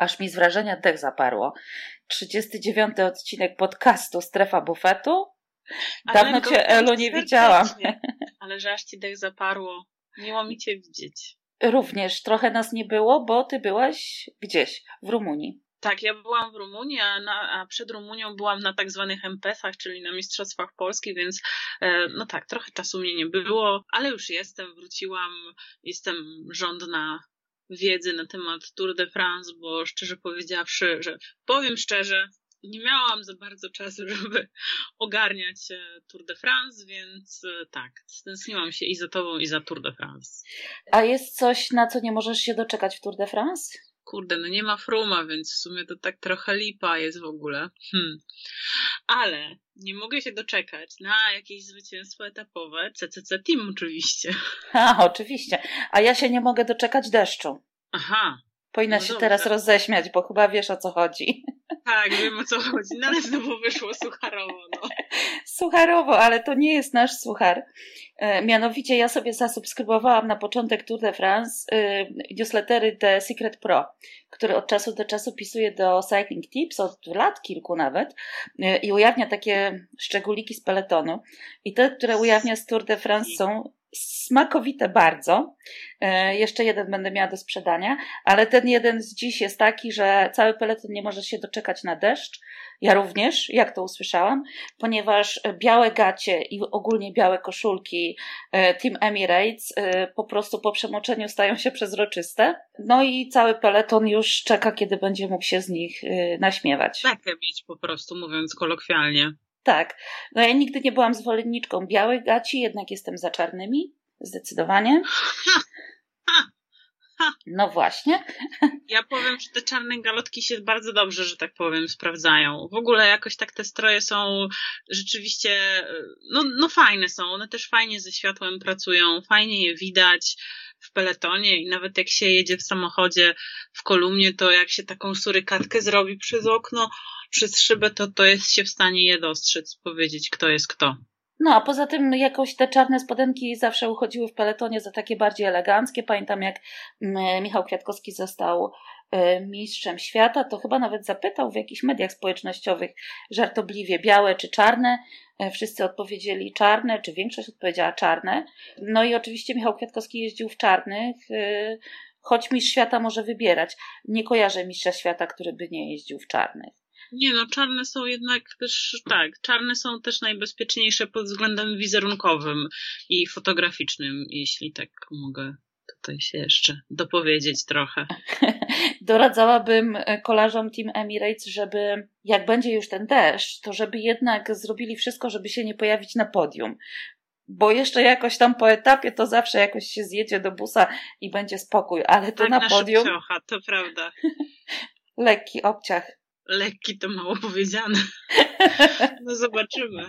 Aż mi z wrażenia dech zaparło. 39 odcinek podcastu Strefa Bufetu. Dawno cię, Elu, nie widziałam. Ale że aż ci dech zaparło. Miło mi cię widzieć. Również trochę nas nie było, bo ty byłaś gdzieś w Rumunii. Tak, ja byłam w Rumunii, a, na, a przed Rumunią byłam na tak zwanych MPS-ach, czyli na Mistrzostwach Polski, więc e, no tak, trochę czasu mnie nie było, ale już jestem, wróciłam, jestem żądna wiedzy na temat Tour de France, bo szczerze powiedziawszy, że powiem szczerze, nie miałam za bardzo czasu, żeby ogarniać e, Tour de France, więc e, tak, stęskniłam się i za tobą, i za Tour de France. A jest coś, na co nie możesz się doczekać w Tour de France? Kurde, no nie ma Fruma, więc w sumie to tak trochę lipa jest w ogóle. Hmm. Ale nie mogę się doczekać na jakieś zwycięstwo etapowe. CCC Team oczywiście. A, oczywiście. A ja się nie mogę doczekać deszczu. Aha. Powinnaś no się teraz roześmiać, bo chyba wiesz o co chodzi. Tak, wiem o co chodzi, no ale znowu wyszło sucharowo. No. Sucharowo, ale to nie jest nasz suchar. E, mianowicie ja sobie zasubskrybowałam na początek Tour de France e, newslettery The Secret Pro, który od czasu do czasu pisuje do Cycling Tips, od lat kilku nawet, e, i ujawnia takie szczególiki z peletonu. I te, które ujawnia z Tour de France są smakowite bardzo. E, jeszcze jeden będę miała do sprzedania, ale ten jeden z dziś jest taki, że cały peleton nie może się doczekać na deszcz. Ja również, jak to usłyszałam, ponieważ białe gacie i ogólnie białe koszulki e, Team Emirates e, po prostu po przemoczeniu stają się przezroczyste. No i cały peleton już czeka, kiedy będzie mógł się z nich naśmiewać. Bekę mieć po prostu, mówiąc kolokwialnie. Tak. No ja nigdy nie byłam zwolenniczką białych gaci, jednak jestem za czarnymi. Zdecydowanie. Ha, ha. No właśnie. Ja powiem, że te czarne galotki się bardzo dobrze, że tak powiem, sprawdzają. W ogóle jakoś tak te stroje są rzeczywiście, no, no fajne są. One też fajnie ze światłem pracują, fajnie je widać w peletonie i nawet jak się jedzie w samochodzie w kolumnie, to jak się taką surykatkę zrobi przez okno, przez szybę, to, to jest się w stanie je dostrzec, powiedzieć, kto jest kto. No, a poza tym jakoś te czarne spodenki zawsze uchodziły w peletonie za takie bardziej eleganckie. Pamiętam, jak mm, Michał Kwiatkowski został y, mistrzem świata, to chyba nawet zapytał w jakichś mediach społecznościowych żartobliwie białe czy czarne. E, wszyscy odpowiedzieli czarne, czy większość odpowiedziała czarne. No i oczywiście Michał Kwiatkowski jeździł w czarnych, y, choć mistrz świata może wybierać. Nie kojarzę mistrza świata, który by nie jeździł w czarnych. Nie no, czarne są jednak też, tak, czarne są też najbezpieczniejsze pod względem wizerunkowym i fotograficznym, jeśli tak mogę tutaj się jeszcze dopowiedzieć trochę. Doradzałabym kolarzom Team Emirates, żeby jak będzie już ten deszcz, to żeby jednak zrobili wszystko, żeby się nie pojawić na podium. Bo jeszcze jakoś tam po etapie to zawsze jakoś się zjedzie do busa i będzie spokój, ale to tak na, na podium. Szybciocha, to prawda. Lekki obciach lekki to mało powiedziane. No zobaczymy.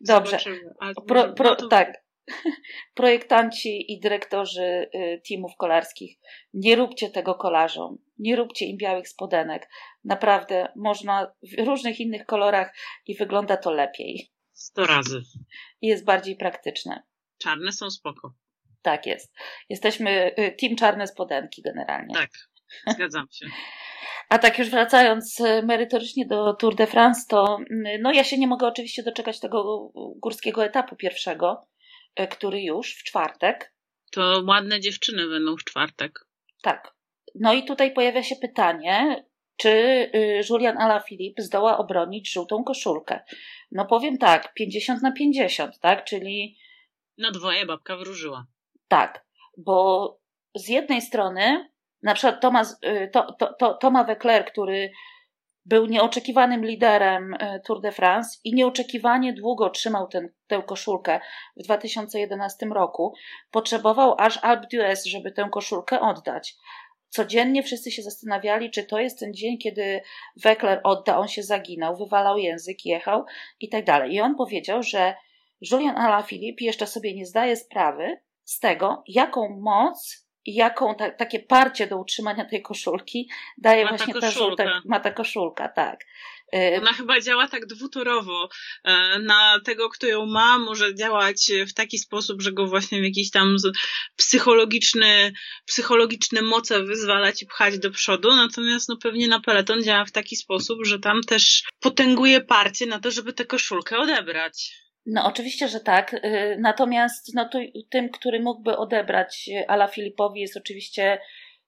Dobrze. Zobaczymy. Pro, pro, no to... Tak. Projektanci i dyrektorzy y, teamów kolarskich, nie róbcie tego kolarzom. Nie róbcie im białych spodenek. Naprawdę można w różnych innych kolorach i wygląda to lepiej. Sto razy. I jest bardziej praktyczne. Czarne są spoko. Tak jest. Jesteśmy y, team czarne spodenki generalnie. Tak, zgadzam się. A tak już wracając e, merytorycznie do Tour de France, to mm, no ja się nie mogę oczywiście doczekać tego górskiego etapu pierwszego, e, który już w czwartek. To ładne dziewczyny będą w czwartek. Tak. No i tutaj pojawia się pytanie, czy y, Julian Alaphilippe zdoła obronić żółtą koszulkę. No powiem tak, 50 na 50, tak? Czyli... No dwoje babka wróżyła. Tak, bo z jednej strony na przykład Thomas, y, to, to, to, Thomas który był nieoczekiwanym liderem y, Tour de France i nieoczekiwanie długo trzymał ten, tę koszulkę w 2011 roku. Potrzebował aż Alpe d'Huez, żeby tę koszulkę oddać. Codziennie wszyscy się zastanawiali, czy to jest ten dzień, kiedy Weckler odda, on się zaginął, wywalał język, jechał i tak dalej. I on powiedział, że Julian Alaphilippe jeszcze sobie nie zdaje sprawy z tego, jaką moc jaką ta, takie parcie do utrzymania tej koszulki daje ma właśnie ta, ta żółta, ma ta koszulka, tak. Y, Ona chyba działa tak dwutorowo. E, na tego, kto ją ma, może działać w taki sposób, że go właśnie w jakiś tam psychologiczny, psychologiczne moce wyzwalać i pchać do przodu, natomiast no pewnie na peleton działa w taki sposób, że tam też potęguje parcie na to, żeby tę koszulkę odebrać. No oczywiście, że tak. Y, natomiast no, tu, tym, który mógłby odebrać Ala Filipowi jest oczywiście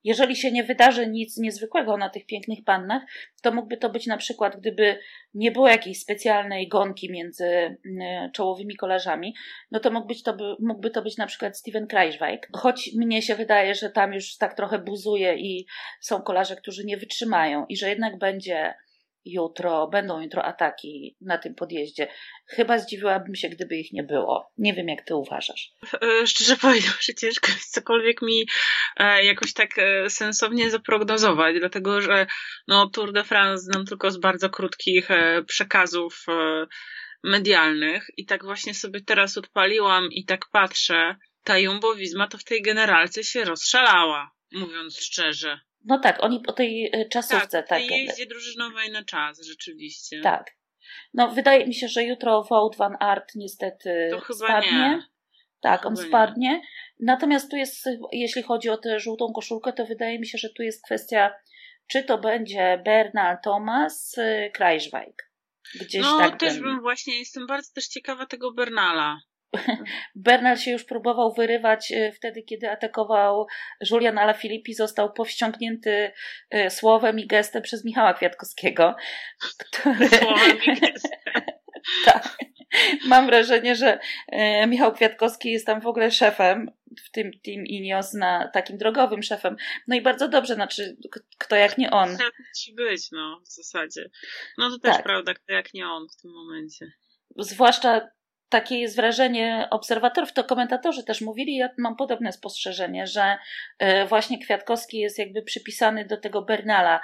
jeżeli się nie wydarzy nic niezwykłego na tych pięknych pannach, to mógłby to być na przykład, gdyby nie było jakiejś specjalnej gonki między mm, czołowymi kolarzami, no to mógłby to, mógłby to być na przykład Steven Kreiswijk. Choć mnie się wydaje, że tam już tak trochę buzuje i są kolarze, którzy nie wytrzymają i że jednak będzie jutro, będą jutro ataki na tym podjeździe. Chyba zdziwiłabym się, gdyby ich nie było. Nie wiem, jak ty uważasz. E, szczerze powiedziawszy, ciężko jest cokolwiek mi e, jakoś tak e, sensownie zaprognozować, dlatego że no, Tour de France znam tylko z bardzo krótkich przekazów medialnych i tak właśnie sobie teraz odpaliłam i tak patrzę, ta Jumbo Visma to w tej generalce się rozszalała, mówiąc szczerze. No tak, oni po tej e, czasówce. Tak, tak jeździe drużynowej na czas, rzeczywiście. Tak. No, wydaje mi się, że jutro Wout van Art niestety to chyba spadnie. Nie. Tak, on spadnie. Nie. Natomiast tu jest, jeśli chodzi o tę żółtą koszulkę, to wydaje mi się, że tu jest kwestia, czy to będzie Bernal Thomas, Kreiswijk. Gdzieś no, tak też bym właśnie, jestem bardzo też ciekawa tego Bernala. Bernal się już próbował wyrywać y, wtedy, kiedy atakował Julian Alaphilippi, został powściągnięty y, słowem i gestem przez Michała Kwiatkowskiego, który... Słowem i gestem. tak. Mam wrażenie, że y, Michał Kwiatkowski jest tam w ogóle szefem, w tym Team Inios, na takim drogowym szefem. No i bardzo dobrze, znaczy, kto jak nie on. Musi być, no, w zasadzie. No to też tak. prawda, kto jak nie on w tym momencie. Zwłaszcza takie jest wrażenie obserwatorów, to komentatorzy też mówili, ja mam podobne spostrzeżenie, że e, właśnie Kwiatkowski jest jakby przypisany do tego Bernala.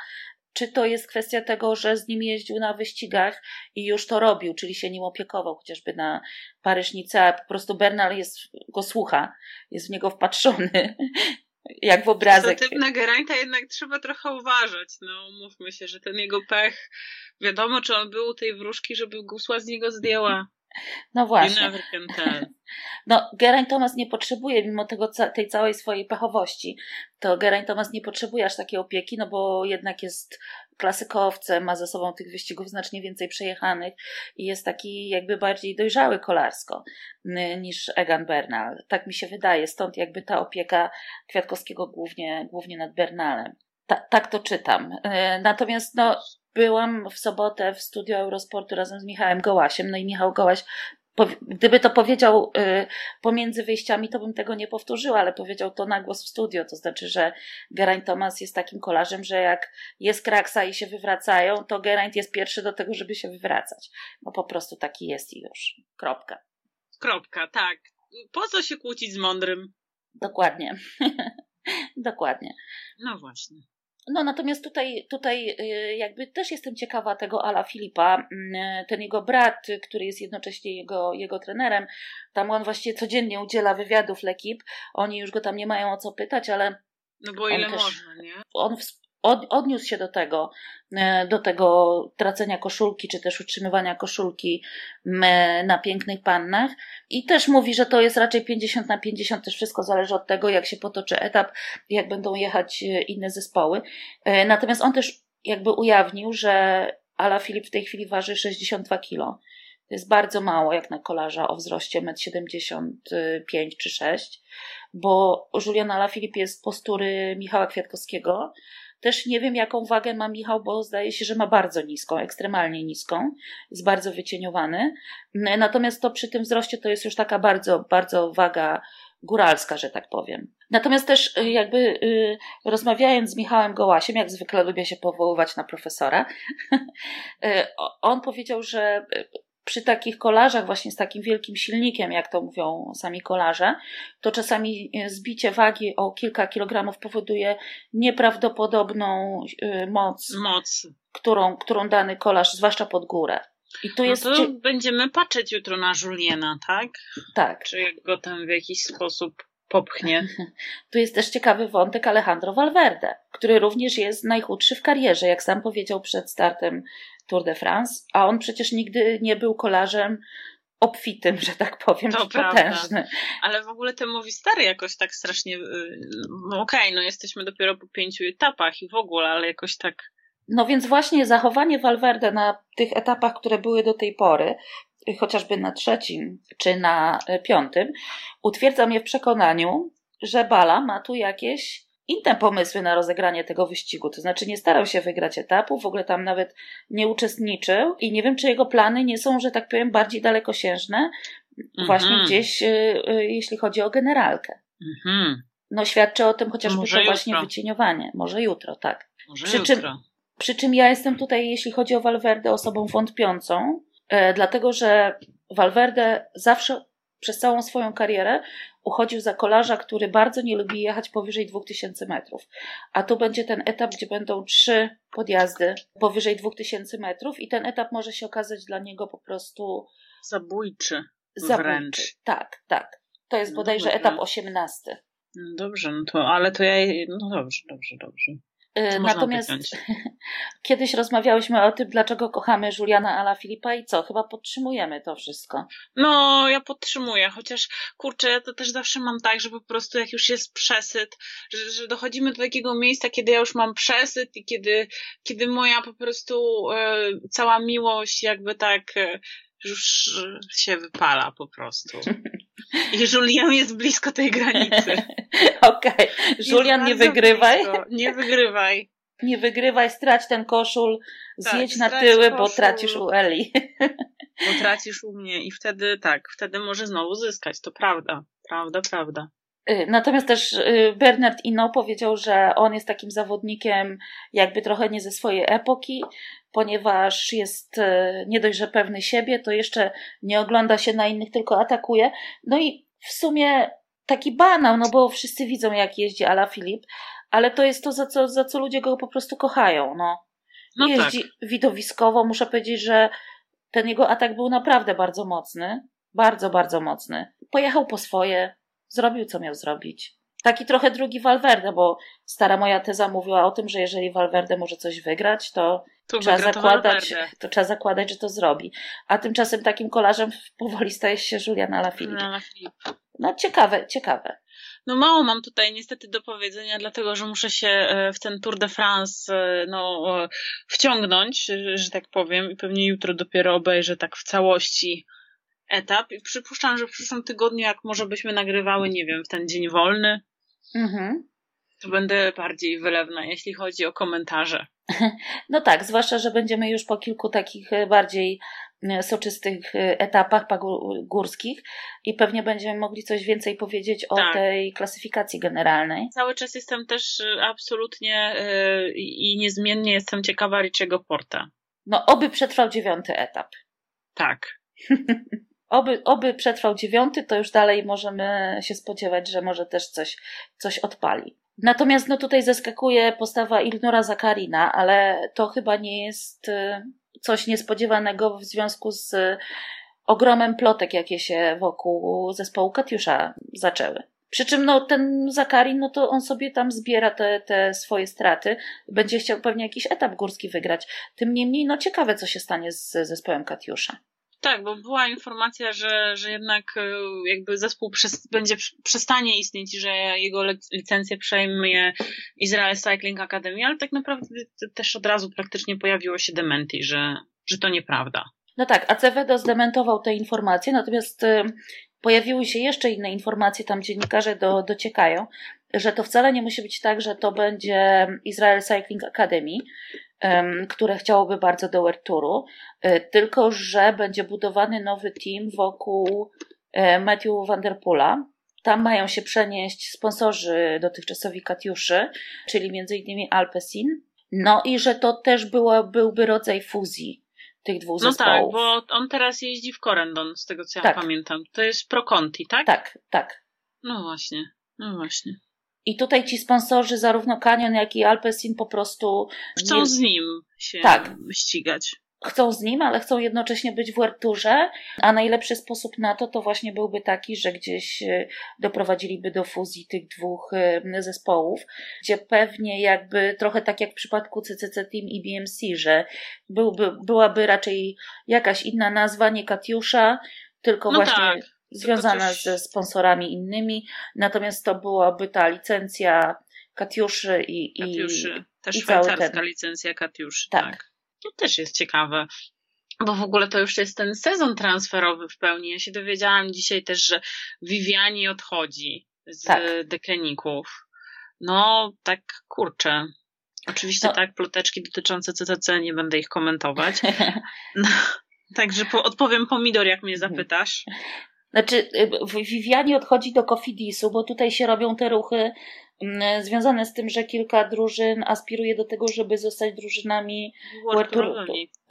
Czy to jest kwestia tego, że z nim jeździł na wyścigach i już to robił, czyli się nim opiekował, chociażby na Paryżnice, a po prostu Bernal jest, go słucha, jest w niego wpatrzony, jak w obrazek. Na Gerańta jednak trzeba trochę uważać. No, mówmy się, że ten jego pech, wiadomo, czy on był u tej wróżki, żeby gusła z niego zdjęła. No właśnie. No, Geraint Thomas nie potrzebuje, mimo tego, tej całej swojej pechowości, to Geraint Thomas nie potrzebuje aż takiej opieki, no bo jednak jest klasykowcem, ma ze sobą tych wyścigów znacznie więcej przejechanych i jest taki jakby bardziej dojrzały kolarsko niż Egan Bernal. Tak mi się wydaje, stąd jakby ta opieka Kwiatkowskiego głównie, głównie nad Bernalem. Ta, tak to czytam. E, natomiast no, byłam w sobotę w studio Eurosportu razem z Michałem Gołasiem, no i Michał Gołaś Gdyby to powiedział y, pomiędzy wyjściami, to bym tego nie powtórzyła, ale powiedział to na głos w studio. To znaczy, że Geraint Thomas jest takim kolarzem, że jak jest kraksa i się wywracają, to Geraint jest pierwszy do tego, żeby się wywracać. No po prostu taki jest i już. Kropka. Kropka, tak. Po co się kłócić z mądrym? Dokładnie. Dokładnie. No właśnie. No natomiast tutaj, tutaj y, jakby też jestem ciekawa tego Ala Filipa, mm, ten jego brat, który jest jednocześnie jego, jego trenerem, tam on właściwie codziennie udziela wywiadów Lekip, oni już go tam nie mają o co pytać, ale... No bo ile też, można, nie? On od, odniósł się do tego, e, do tego tracenia koszulki, czy też utrzymywania koszulki na pięknych pannach. I też mówi, że to jest raczej 50 na 50, też wszystko zależy od tego, jak się potoczy etap, jak będą jechać e, inne zespoły. E, natomiast on też jakby ujawnił, że Ala Filip w tej chwili waży 62 kilo. To jest bardzo mało jak na kolarza o wzroście 1,75 m czy 6 bo Julian Alaphilippe jest postury Michała Kwiatkowskiego, też nie wiem, jaką wagę ma Michał, bo zdaje się, że ma bardzo niską, ekstremalnie niską. Jest bardzo wycieniowany. Natomiast to przy tym wzroście to jest już taka bardzo, bardzo waga góralska, że tak powiem. Natomiast też y, jakby y, rozmawiając z Michałem Gołasiem, jak zwykle lubię się powoływać na profesora, y, on powiedział, że przy takich kolarzach, właśnie z takim wielkim silnikiem, jak to mówią sami kolarze, to czasami e, zbicie wagi o kilka kilogramów powoduje nieprawdopodobną e, moc, moc. Którą, którą dany kolarz, zwłaszcza pod górę. I tu no jest. No to będziemy patrzeć jutro na Juliena, tak? Tak. Czy go tam w jakiś sposób popchnie. Tu jest też ciekawy wątek Alejandro Valverde, który również jest najchudszy w karierze, jak sam powiedział przed startem Tour de France, a on przecież nigdy nie był kolarzem obfitym, że tak powiem, to potężny. Ale w ogóle te Movistary jakoś tak strasznie, no okej, okay, no jesteśmy dopiero po pięciu etapach i w ogóle, ale jakoś tak... No więc właśnie zachowanie Valverde na tych etapach, które były do tej pory, chociażby na trzecim czy na piątym, utwierdza mnie w przekonaniu, że Bala ma tu jakieś inne pomysły na rozegranie tego wyścigu. To znaczy nie starał się wygrać etapu, w ogóle tam nawet nie uczestniczył i nie wiem, czy jego plany nie są, że tak powiem, bardziej dalekosiężne, właśnie mm -hmm. gdzieś, y, y, jeśli chodzi o generalkę. Mm -hmm. No świadczy o tym chociażby Może to jutro. właśnie wycieniowanie. Może jutro, tak. Może przy, jutro. Czym, przy czym ja jestem tutaj, jeśli chodzi o Valverde, osobą wątpiącą, e, dlatego że Valverde zawsze przez całą swoją karierę uchodził za kolarza, który bardzo nie lubi jechać powyżej 2000 metrów. A tu będzie ten etap, gdzie będą trzy podjazdy powyżej 2000 metrów i ten etap może się okazać dla niego po prostu zabójczy. Zabójczy. Wręcz. Tak, tak. To jest bodajże no etap 18. No dobrze, no to, ale to ja, no dobrze, dobrze, dobrze. Y, natomiast kiedyś rozmawiałyśmy o tym, dlaczego kochamy Juliana Ala Filipa i co? Chyba podtrzymujemy to wszystko. No, ja podtrzymuję, chociaż kurczę, ja to też zawsze mam tak, że po prostu jak już jest przesyt, że, że dochodzimy do takiego miejsca, kiedy ja już mam przesyt i kiedy, kiedy moja po prostu e, cała miłość jakby tak e, już się wypala po prostu. I Julian jest blisko tej granicy. Okej. Okay. Julian, nie wygrywaj. Blisko. Nie wygrywaj. Nie wygrywaj, strać ten koszul, tak, zjedź na tyły, koszul, bo tracisz u Eli. Bo tracisz u mnie i wtedy tak, wtedy może znowu zyskać, to prawda. Prawda, prawda. Y, natomiast też y, Bernard Ino powiedział, że on jest takim zawodnikiem jakby trochę nie ze swojej epoki, ponieważ jest y, nie dość, że pewny siebie, to jeszcze nie ogląda się na innych, tylko atakuje. No i w sumie taki banał, no bo wszyscy widzą jak jeździ Ala Filip, ale to jest to, za co, za co ludzie go po prostu kochają. No. no jeździ tak. widowiskowo, muszę powiedzieć, że ten jego atak był naprawdę bardzo mocny. Bardzo, bardzo mocny. Pojechał po swoje, zrobił co miał zrobić. Taki trochę drugi Valverde, bo stara moja teza mówiła o tym, że jeżeli Valverde może coś wygrać, to, to trzeba zakładać, to, to, trzeba zakładać, że to zrobi. A tymczasem takim kolarzem powoli staje się Julian Alaphilippe. No ciekawe, ciekawe. No mało mam tutaj niestety do powiedzenia, dlatego że muszę się e, w ten Tour de France e, no, e, wciągnąć, że tak powiem, i pewnie jutro dopiero obejrzę tak w całości etap i przypuszczam, że w przyszłym tygodniu, jak może byśmy nagrywały, nie wiem, w ten dzień wolny, mhm. to będę bardziej wylewna, jeśli chodzi o komentarze. No tak, zwłaszcza, że będziemy już po kilku takich e, bardziej e, soczystych e, etapach górskich i pewnie będziemy mogli coś więcej powiedzieć o tak. tej klasyfikacji generalnej. Cały czas jestem też absolutnie i niezmiennie jestem ciekawa Richiego Porta. No, oby przetrwał dziewiąty etap. Tak. Oby, oby przetrwał dziewiąty, to już dalej możemy się spodziewać, że może też coś, coś odpali. Natomiast no tutaj zaskakuje postawa Ilnura Zakarina, ale to chyba nie jest y, coś niespodziewanego w związku z ogromem plotek, jakie się wokół zespołu Katiusza zaczęły. Przy czym no, ten Zakarin, no to on sobie tam zbiera te, te swoje straty. Będzie chciał pewnie jakiś etap górski wygrać. Tym niemniej, no ciekawe, co się stanie z zespołem Katiusza. Tak, bo była informacja, że, że jednak e, jakby zespół przez, będzie przestanie istnieć i że jego licencję przejmie Israel Cycling Academy, ale tak naprawdę też od razu praktycznie pojawiło się dementi, że, że to nieprawda. No tak, Acevedo zdementował te informacje, natomiast e, pojawiły się jeszcze inne informacje, tam dziennikarze do, dociekają, że to wcale nie musi być tak, że to będzie Israel Cycling Academy, które chciałoby bardzo do World Touru, e, tylko że będzie budowany nowy team wokół e, Matthew Vanderpoola. Tam mają się przenieść sponsorzy dotychczasowi Katiuszy, czyli między innymi Alpecin. No i że to też było, byłby rodzaj fuzji tych dwóch no zespołów. No tak, bo on teraz jeździ w Corendon, z tego co ja tak. pamiętam. To jest Pro Conti, tak? Tak, tak. No właśnie, no właśnie. I tutaj ci sponsorzy, zarówno Canyon, jak i Alpecin po prostu. Chcą nie... z nim się tak. ścigać. chcą z nim, ale chcą jednocześnie być w Werturze, a najlepszy sposób na to to właśnie byłby taki, że gdzieś e, doprowadziliby do fuzji tych dwóch e, zespołów, gdzie pewnie jakby trochę tak jak w przypadku CCC Team i BMC, że byłby, byłaby raczej jakaś inna nazwa, nie Katiusza, tylko no właśnie tak. Związana coś... ze sponsorami innymi, natomiast to byłaby ta licencja Katiuszy i, Katiuszy. Też i szwajcarska ten... licencja Katiuszy, tak. tak. To też jest ciekawe. Bo w ogóle to już jest ten sezon transferowy w pełni. Ja się dowiedziałam dzisiaj też, że Viviani odchodzi z tak. Dekeników. No, tak kurczę. Oczywiście no. tak, ploteczki dotyczące CCC, nie będę ich komentować. No, także po, odpowiem pomidor, jak mnie zapytasz. Znaczy, y, Viviani odchodzi do Cofidisu, bo tutaj się robią te ruchy Mm, związane z tym, że kilka drużyn aspiruje do tego, żeby zostać drużynami World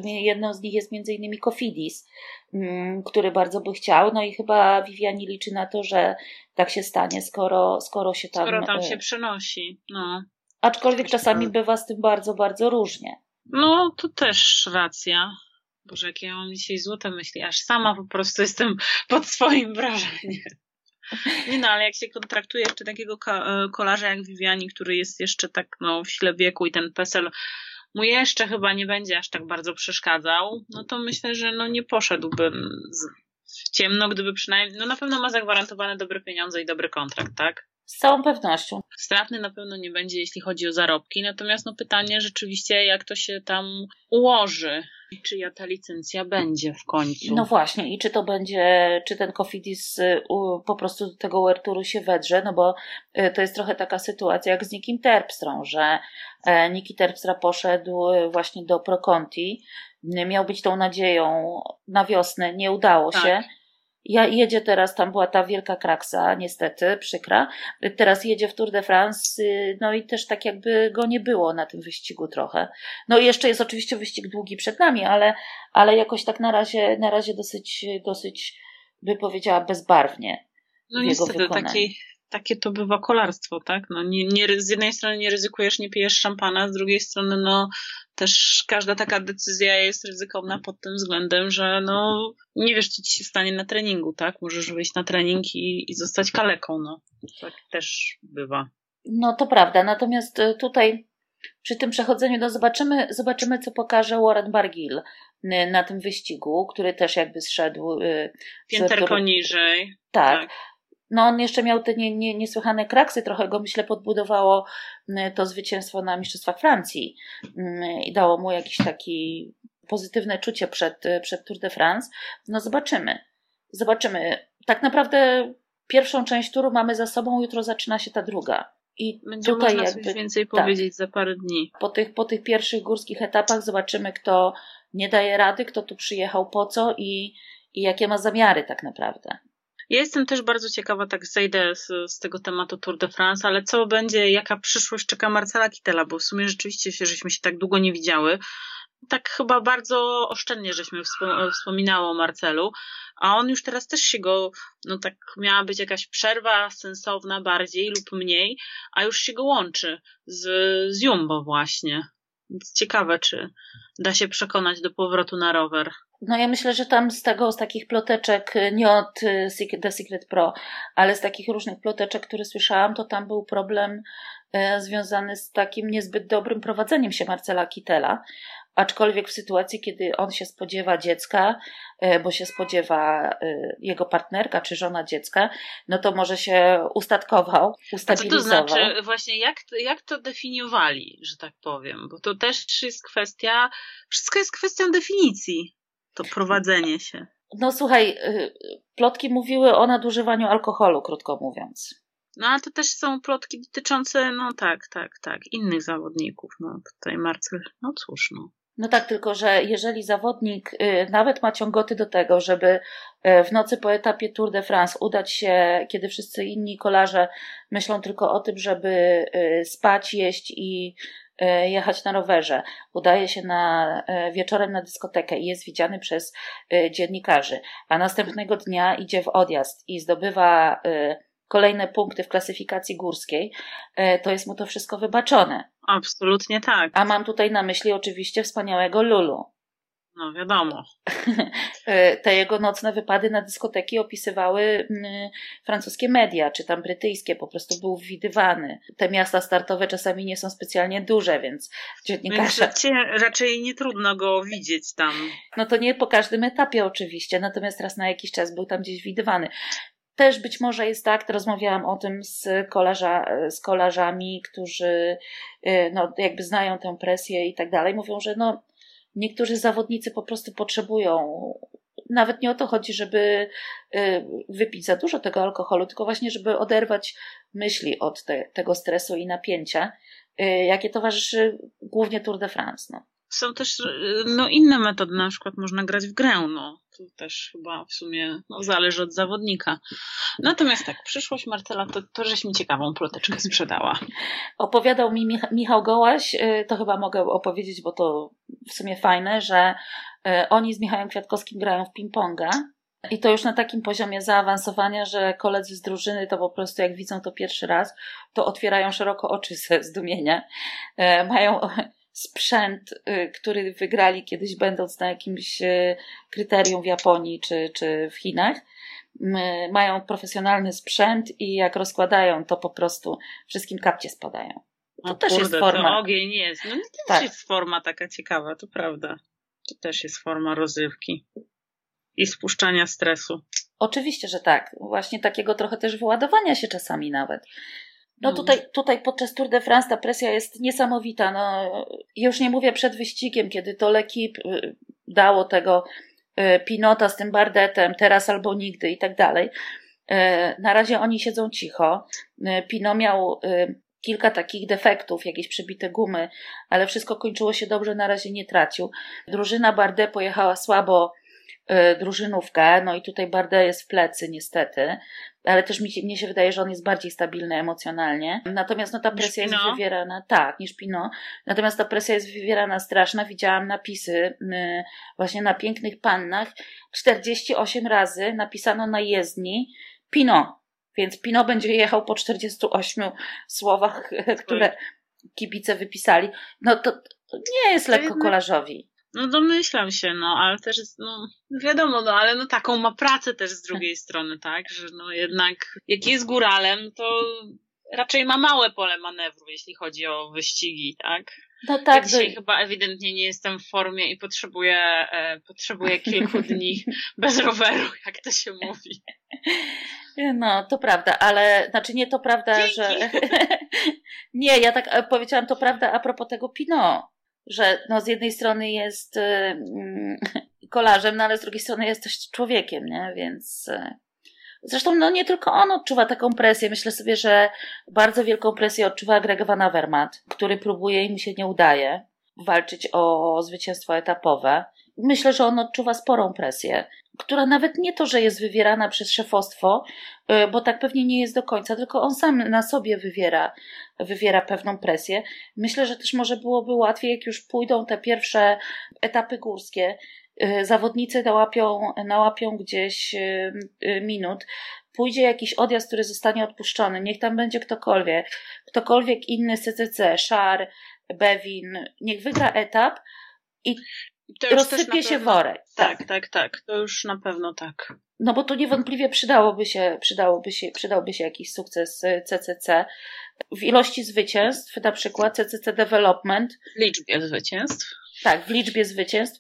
Jedną z nich jest między innymi Kofidis, mm, który bardzo by chciał, no i chyba Viviani liczy na to, że tak się stanie, skoro, skoro się tam... Skoro tam e, się przenosi, no. Aczkolwiek czasami bywa z tym bardzo, bardzo różnie. No, to też racja. Boże, jakie ja mam dzisiaj złote myśli, aż sama po prostu jestem pod swoim wrażeniem. Nie no, ale jak się kontraktuje jeszcze takiego e, kolarza jak Viviani, który jest jeszcze tak no, w sile wieku i ten PESEL mu jeszcze chyba nie będzie aż tak bardzo przeszkadzał, no to myślę, że no nie poszedłbym w ciemno, gdyby przynajmniej, no na pewno ma zagwarantowane dobre pieniądze i dobry kontrakt, tak? Z całą pewnością. Stratny na pewno nie będzie, jeśli chodzi o zarobki, natomiast no pytanie rzeczywiście, jak to się tam ułoży i czyja ta licencja będzie w końcu. No właśnie, i czy to będzie, czy ten Kofidis y, po prostu do tego Werturu się wedrze, no bo y, to jest trochę taka sytuacja jak z Nikim Terpstrą, że e, Niki Terpstra poszedł y, właśnie do Proconti, miał być tą nadzieją na wiosnę, nie udało tak. się ja, jedzie teraz, tam była ta wielka kraksa, niestety, przykra. Teraz jedzie w Tour de France, y, no i też tak jakby go nie było na tym wyścigu trochę. No i jeszcze jest oczywiście wyścig długi przed nami, ale, ale jakoś tak na razie, na razie dosyć, dosyć, by powiedziała, bezbarwnie. No niestety, taki, takie to bywa kolarstwo, tak? No nie, nie, z jednej strony nie ryzykujesz, nie pijesz szampana, z drugiej strony no też każda taka decyzja jest ryzykowna pod tym względem, że no nie wiesz, co ci się stanie na treningu, tak? Możesz wyjść na trening i, i zostać kaleką, no. Tak też bywa. No to prawda, natomiast e, tutaj przy tym przechodzeniu, no zobaczymy, zobaczymy co pokaże Warren Bargill na tym wyścigu, który też jakby zszedł. E, Pięterko niżej. Tak. tak. No on jeszcze miał te nie, nie, niesłychane kraksy, trochę go myślę podbudowało mm, to zwycięstwo na Mistrzostwach Francji mm, i dało mu jakieś takie pozytywne czucie przed, przed Tour de France. No zobaczymy. Zobaczymy. Tak naprawdę pierwszą część turu mamy za sobą, jutro zaczyna się ta druga. I Będzie tutaj można jakby, coś więcej tak, powiedzieć za parę dni. Po tych, po tych pierwszych górskich etapach zobaczymy, kto nie daje rady, kto tu przyjechał po co i, i jakie ma zamiary tak naprawdę. Ja jestem też bardzo ciekawa, tak zejdę z, z, tego tematu Tour de France, ale co będzie, jaka przyszłość czeka Marcela Kittela, bo w sumie rzeczywiście się, żeśmy się tak długo nie widziały. Tak chyba bardzo oszczędnie żeśmy wspominało o Marcelu, a on już teraz też się go, no tak miała być jakaś przerwa sensowna bardziej lub mniej, a już się go łączy z, z Jumbo właśnie. Więc ciekawe, czy da się przekonać do powrotu na rower. No ja myślę, że tam z tego, z takich ploteczek, y, nie od y, The Secret Pro, ale z takich różnych ploteczek, które słyszałam, to tam był problem y, związany z takim niezbyt dobrym prowadzeniem się Marcela Kittela. Aczkolwiek w sytuacji, kiedy on się spodziewa dziecka, bo się spodziewa jego partnerka czy żona dziecka, no to może się ustatkował, ustabilizował. A co to znaczy, właśnie jak, jak to definiowali, że tak powiem? Bo to też jest kwestia, wszystko jest kwestią definicji to prowadzenie się. No słuchaj, y, plotki mówiły o nadużywaniu alkoholu, krótko mówiąc. No ale to też są plotki dotyczące, no tak, tak, tak, innych zawodników. No tutaj Marcel, no cóż, no. No tak, tylko że jeżeli zawodnik y, nawet ma ciągoty do tego, żeby y, w nocy po etapie Tour de France udać się, kiedy wszyscy inni kolarze myślą tylko o tym, żeby spać, jeść i jechać na rowerze, udaje się na, wieczorem na dyskotekę i jest widziany przez dziennikarzy, a następnego dnia idzie w odjazd i zdobywa kolejne punkty w klasyfikacji górskiej, to jest mu to wszystko wybaczone. Absolutnie tak. A mam tutaj na myśli oczywiście wspaniałego Lulu. No wiadomo. E, te jego nocne wypady na dyskoteki opisywały mm, francuskie media, czy tam brytyjskie, po prostu był widywany. Te miasta startowe czasami nie są specjalnie duże, więc dziennikarze... Więc raczej nie trudno go widzieć tam. No to nie po każdym etapie oczywiście, natomiast raz na jakiś czas był tam gdzieś widywany. Też być może jest tak, rozmawiałam o tym z, kolarza, z kolarzami, którzy e, no, jakby znają tę presję i tak dalej. Mówią, że no, niektórzy zawodnicy po prostu potrzebują. Nawet nie o to chodzi, żeby y, wypić za dużo tego alkoholu, tylko właśnie, żeby oderwać myśli od te, tego stresu i napięcia, y, jakie towarzyszy głównie Tour de France. No. Są też no, inne metody, na przykład można grać w grę, no. To też chyba w sumie no, zależy od zawodnika. Natomiast tak, przyszłość Marcela, to, to żeś mi ciekawą ploteczkę sprzedała. Opowiadał mi Michał Gołaś, y, to chyba mogę opowiedzieć, bo to w sumie fajne, że y, oni z Michałem Kwiatkowskim grają w ping-ponga. I to już na takim poziomie zaawansowania, że koledzy z drużyny to po prostu jak widzą to pierwszy raz, to otwierają szeroko oczy ze zdumienia. Y, mają sprzęt, y, który wygrali kiedyś będąc na jakimś y, kryterium w Japonii czy, czy w Chinach. Mają profesjonalny sprzęt i jak rozkładają, to po prostu wszystkim kapcie spadają. To o też kurde, jest forma. To ogień jest. No to też tak. jest forma taka ciekawa, to prawda. To też jest forma rozrywki i spuszczania stresu. Oczywiście, że tak. Właśnie takiego trochę też wyładowania się czasami nawet. No mhm. tutaj, tutaj podczas Tour de France ta presja jest niesamowita. No, już nie mówię przed wyścigiem, kiedy to L'Equipe y, dało tego y, Pinota z tym Bardetem, teraz albo nigdy i tak dalej. Y, na razie oni siedzą cicho. Pino miał kilka takich defektów, jakieś przebite gumy, ale wszystko kończyło się dobrze, na razie nie tracił. Drużyna Bardet pojechała słabo drużynówkę, no i tutaj Bardet jest w plecy niestety ale też mi się, mnie się wydaje, że on jest bardziej stabilny emocjonalnie. Natomiast no, ta presja jest wywierana, tak, niż Pino. Natomiast ta presja jest wywierana straszna. Widziałam napisy właśnie na pięknych pannach. 48 razy napisano na jezdni Pino. Więc Pino będzie jechał po 48 słowach, które kibice wypisali. No to, to nie jest lekko kolarzowi. No domyślam się, no, ale też jest, no, wiadomo, no, ale no taką ma pracę też z drugiej strony, tak, że no jednak, jak jest góralem, to raczej ma małe pole manewru, jeśli chodzi o wyścigi, tak? No tak. Ja dzisiaj chyba ewidentnie nie jestem w formie i potrzebuję, e, potrzebuję kilku dni bez roweru, jak to się mówi. No, to prawda, ale znaczy nie to prawda, Dzięki. że. nie, ja tak e, powiedziałam to prawda a propos tego Pino że no z jednej strony jest y, kolarzem, no ale z drugiej strony jest też człowiekiem, nie? Więc y, zresztą no nie tylko on odczuwa taką presję. Myślę sobie, że bardzo wielką presję odczuwa Greg Van Avermaet, który próbuje i mu się nie udaje walczyć o zwycięstwo etapowe. Myślę, że on odczuwa sporą presję, która nawet nie to, że jest wywierana przez szefostwo, y, bo tak pewnie nie jest do końca, tylko on sam na sobie wywiera, wywiera pewną presję. Myślę, że też może byłoby łatwiej, jak już pójdą te pierwsze etapy górskie, y, zawodnicy nałapią, nałapią gdzieś y, minut, pójdzie jakiś odjazd, który zostanie odpuszczony, niech tam będzie ktokolwiek, ktokolwiek inny CCC, Szar, Bewin, niech wygra etap i rozsypie się worek. Tak, tak, tak, tak. To już na pewno tak. No bo tu niewątpliwie przydałoby się, przydałoby się, przydałby się jakiś sukces CCC. W ilości zwycięstw, na przykład CCC Development. W liczbie zwycięstw. Tak, w liczbie zwycięstw.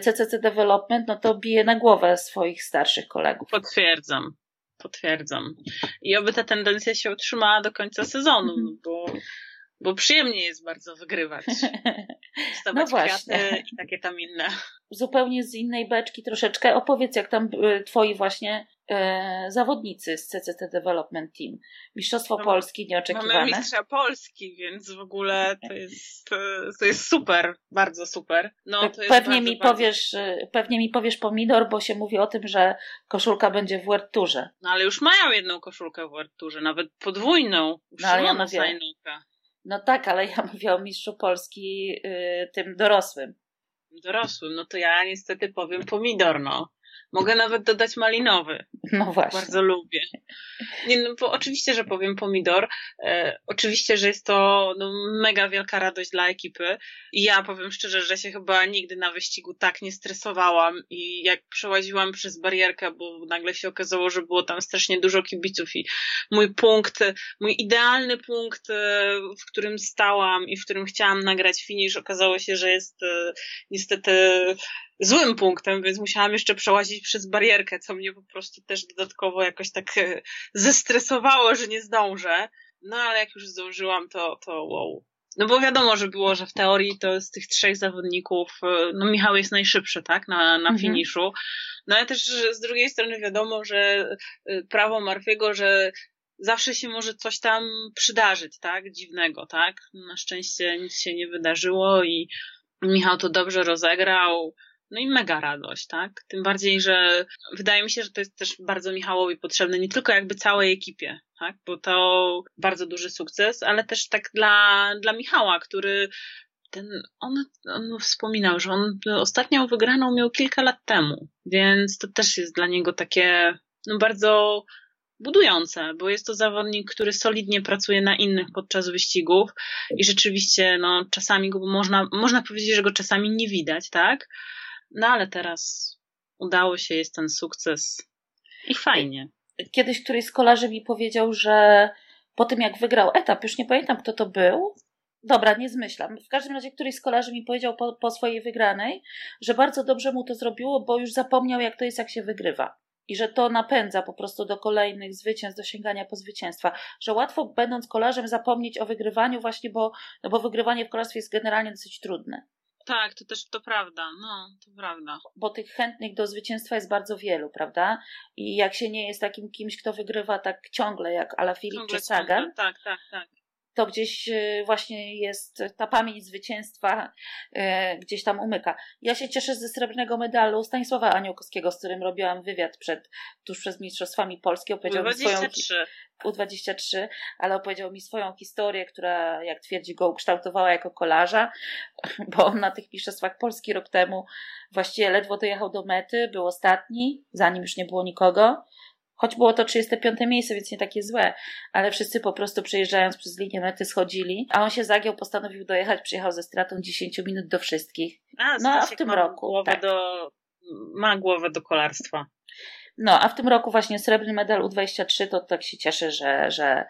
CCC y, Development, no to bije na głowę swoich starszych kolegów. Potwierdzam. Potwierdzam. I oby ta tendencja się utrzymała do końca sezonu, mhm. bo bo przyjemnie jest bardzo wygrywać. Stawać no właśnie. i takie tam inne. Zupełnie z innej beczki troszeczkę. Opowiedz, jak tam y, twoi właśnie e, zawodnicy z CCT Development Team. Mistrzostwo no, Polski nieoczekiwane. Mamy mistrza Polski, więc w ogóle to jest, to jest super, bardzo super. No, to pewnie, bardzo, mi bardzo... Powiesz, y, pewnie mi powiesz pomidor, bo się mówi o tym, że koszulka będzie w World Tourze. No ale już mają jedną koszulkę w World Tourze, nawet podwójną. no, ale ja no tak, ale ja mówię o mistrzu Polski yy, tym dorosłym. Dorosłym, no to ja niestety powiem pomidor, no. Mogę nawet dodać malinowy. No właśnie. Bardzo lubię. Nie, no, bo oczywiście, że powiem pomidor. E, oczywiście, że jest to no, mega wielka radość dla ekipy. I ja powiem szczerze, że się chyba nigdy na wyścigu tak nie stresowałam. I jak przełaziłam przez barierkę, bo nagle się okazało, że było tam strasznie dużo kibiców i mój punkt, mój idealny punkt, e, w którym stałam i w którym chciałam nagrać finish, okazało się, że jest e, niestety złym punktem, więc musiałam jeszcze przełazić przez barierkę, co mnie po prostu też dodatkowo jakoś tak e, zestresowało, że nie zdążę. No ale jak już zdążyłam, to, to wow. No bo wiadomo, że było, że w teorii to z tych trzech zawodników, e, no Michał jest najszybszy, tak, na, na mhm. finiszu. No ale też z drugiej strony wiadomo, że e, prawo Marfiego, że zawsze się może coś tam przydarzyć, tak, dziwnego, tak. Na szczęście nic się nie wydarzyło i Michał to dobrze rozegrał. No i mega radość, tak? Tym bardziej, że wydaje mi się, że to jest też bardzo Michałowi potrzebne, nie tylko jakby całej ekipie, tak? Bo to bardzo duży sukces, ale też tak dla, dla Michała, który ten, on, on wspominał, że on ostatnią wygraną miał kilka lat temu, więc to też jest dla niego takie, no bardzo budujące, bo jest to zawodnik, który solidnie pracuje na innych podczas wyścigów i rzeczywiście, no, czasami go można, można powiedzieć, że go czasami nie widać, tak? No ale teraz udało się, jest ten sukces i fajnie. Kiedyś któryś z kolarzy mi powiedział, że po tym jak wygrał etap, już nie pamiętam kto to był, Dobra, nie zmyślam. W każdym razie któryś z kolarzy mi powiedział po, po, swojej wygranej, że bardzo dobrze mu to zrobiło, bo już zapomniał, jak to jest, jak się wygrywa. I że to napędza po prostu do kolejnych zwycięstw, do sięgania po zwycięstwa. Że łatwo, będąc kolarzem, zapomnieć o wygrywaniu, właśnie bo, no bo wygrywanie w kolarstwie jest generalnie dosyć trudne. Tak, to też to prawda, no, to prawda. Bo tych chętnych do zwycięstwa jest bardzo wielu, prawda? I jak się nie jest takim kimś, kto wygrywa tak ciągle, jak Ala Filip czy Sagan, tak, tak, tak to gdzieś y, właśnie jest ta pamięć zwycięstwa y, gdzieś tam umyka. Ja się cieszę ze srebrnego medalu Stanisława Aniołkowskiego, z którym robiłam wywiad przed, tuż przed Mistrzostwami Polski. Opowiedział mi swoją U23, ale opowiedział mi swoją historię, która, jak twierdzi, go ukształtowała jako kolarza, bo on na tych Mistrzostwach Polski rok temu właściwie ledwo dojechał do mety, był ostatni, zanim już nie było nikogo Choć było to 35 miejsce, więc nie takie złe, ale wszyscy po prostu przejeżdżając przez linię mety schodzili, a on się zagiął, postanowił dojechać, przyjechał ze stratą 10 minut do wszystkich. A, no a w tym roku. Tak. do, ma głowę do kolarstwa. No, a w tym roku właśnie srebrny medal U23, to tak się cieszę, że, że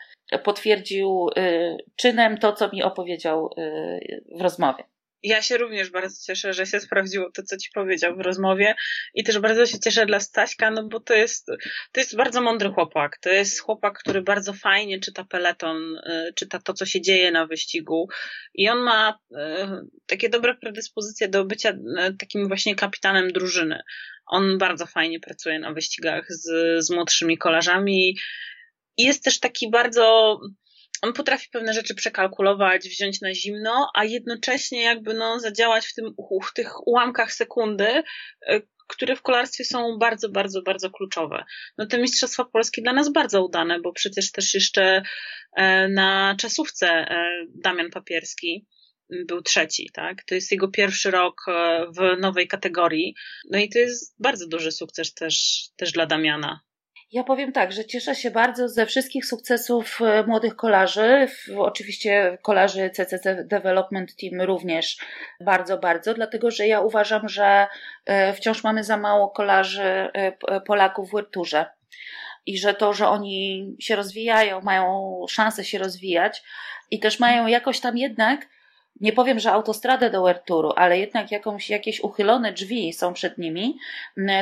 potwierdził y, czynem to, co mi opowiedział y, w rozmowie. Ja się również bardzo cieszę, że się sprawdziło to, co ci powiedział w rozmowie i też bardzo się cieszę dla Staśka, no bo to jest, to jest bardzo mądry chłopak. To jest chłopak, który bardzo fajnie czyta peleton, y, czyta to, co się dzieje na wyścigu i on ma y, takie dobre predyspozycje do bycia y, takim właśnie kapitanem drużyny. On bardzo fajnie pracuje na wyścigach z, z młodszymi kolarzami i jest też taki bardzo on potrafi pewne rzeczy przekalkulować, wziąć na zimno, a jednocześnie jakby no zadziałać w, tym, w tych ułamkach sekundy, e, które w kolarstwie są bardzo, bardzo, bardzo kluczowe. No te Mistrzostwa Polskie dla nas bardzo udane, bo przecież też jeszcze e, na czasówce e, Damian Papierski był trzeci, tak? To jest jego pierwszy rok w nowej kategorii. No i to jest bardzo duży sukces też, też dla Damiana. Ja powiem tak, że cieszę się bardzo ze wszystkich sukcesów e, młodych kolarzy. Oczywiście kolarzy CCC Development Team również bardzo, bardzo, dlatego że ja uważam, że e, wciąż mamy za mało kolarzy e, Polaków w Wirturze. I że to, że oni się rozwijają, mają szansę się rozwijać i też mają jakoś tam jednak nie powiem, że autostradę do Werturu, ale jednak jakąś, jakieś uchylone drzwi są przed nimi,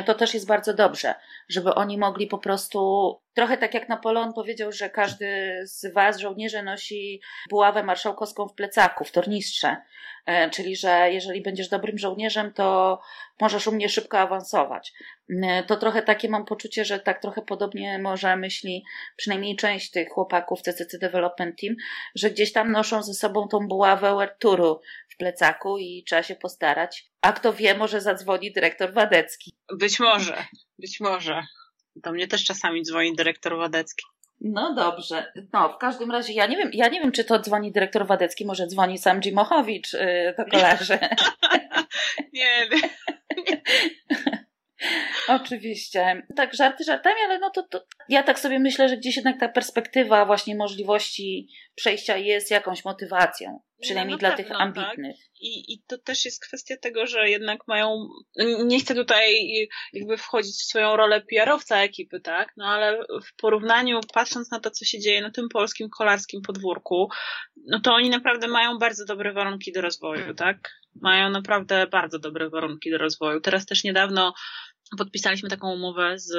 to też jest bardzo dobrze, żeby oni mogli po prostu, trochę tak jak Napoleon powiedział, że każdy z was, żołnierzy, nosi buławę marszałkowską w plecaku, w tornistrze, e, czyli że jeżeli będziesz dobrym żołnierzem, to możesz u mnie szybko awansować. To trochę takie mam poczucie, że tak trochę podobnie może myśli przynajmniej część tych chłopaków CCC Development Team, że gdzieś tam noszą ze sobą tą buławę Werturu w plecaku i trzeba się postarać. A kto wie, może zadzwoni dyrektor Wadecki. Być może, być może. Do mnie też czasami dzwoni dyrektor Wadecki. No dobrze. No, w każdym razie ja nie wiem, ja nie wiem, czy to dzwoni dyrektor Wadecki, może dzwoni sam Jimochowicz yy, do kolarzy. nie wiem. Oczywiście. Tak, żarty żartami, ale no to, to ja tak sobie myślę, że gdzieś jednak ta perspektywa właśnie możliwości przejścia jest jakąś motywacją. Przynajmniej no dla pewno, tych tak. ambitnych. Tak? I, I to też jest kwestia tego, że jednak mają. Nie chcę tutaj jakby wchodzić w swoją rolę PR-owca ekipy, tak? No ale w porównaniu, patrząc na to, co się dzieje na tym polskim kolarskim podwórku, no to oni naprawdę mają bardzo dobre warunki do rozwoju, tak? Mają naprawdę bardzo dobre warunki do rozwoju. Teraz też niedawno podpisaliśmy taką umowę z,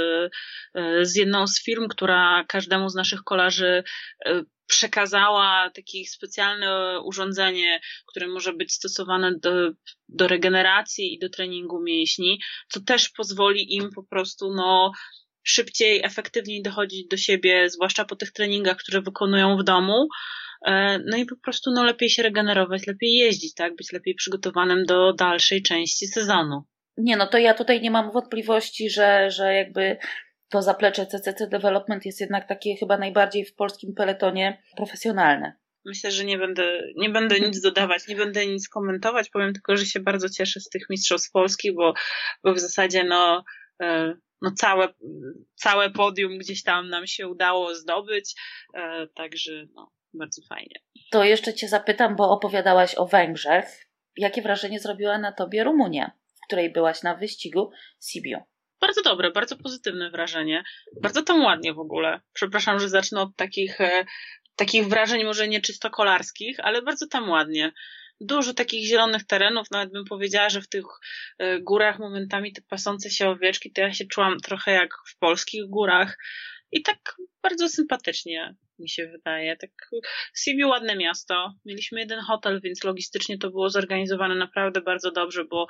z jedną z firm, która każdemu z naszych kolarzy e, przekazała takie specjalne urządzenie, które może być stosowane do, do regeneracji i do treningu mięśni, co też pozwoli im po prostu, no, szybciej, efektywniej dochodzić do siebie, zwłaszcza po tych treningach, które wykonują w domu. E, no i po prostu, no, lepiej się regenerować, lepiej jeździć, tak? Być lepiej przygotowanym do dalszej części sezonu. Nie, no to ja tutaj nie mam wątpliwości, że, że jakby to zaplecze CCC Development jest jednak takie chyba najbardziej w polskim peletonie profesjonalne. Myślę, że nie będę, nie będę nic dodawać, nie będę nic komentować, powiem tylko, że się bardzo cieszę z tych mistrzostw Polski, bo, bo w zasadzie no, e, no całe, całe podium gdzieś tam nam się udało zdobyć, e, także no, bardzo fajnie. To jeszcze Cię zapytam, bo opowiadałaś o Węgrzech. Jakie wrażenie zrobiła na Tobie Rumunia, której byłaś na wyścigu Sibiu? bardzo dobre, bardzo pozytywne wrażenie. Bardzo tam ładnie w ogóle. Przepraszam, że zacznę od takich, e, takich wrażeń może nie czysto kolarskich, ale bardzo tam ładnie. Dużo takich zielonych terenów, nawet bym powiedziała, że w tych e, górach momentami te pasące się owieczki, to ja się czułam trochę jak w polskich górach. I tak bardzo sympatycznie mi się wydaje. Tak, Sibiu ładne miasto. Mieliśmy jeden hotel, więc logistycznie to było zorganizowane naprawdę bardzo dobrze, bo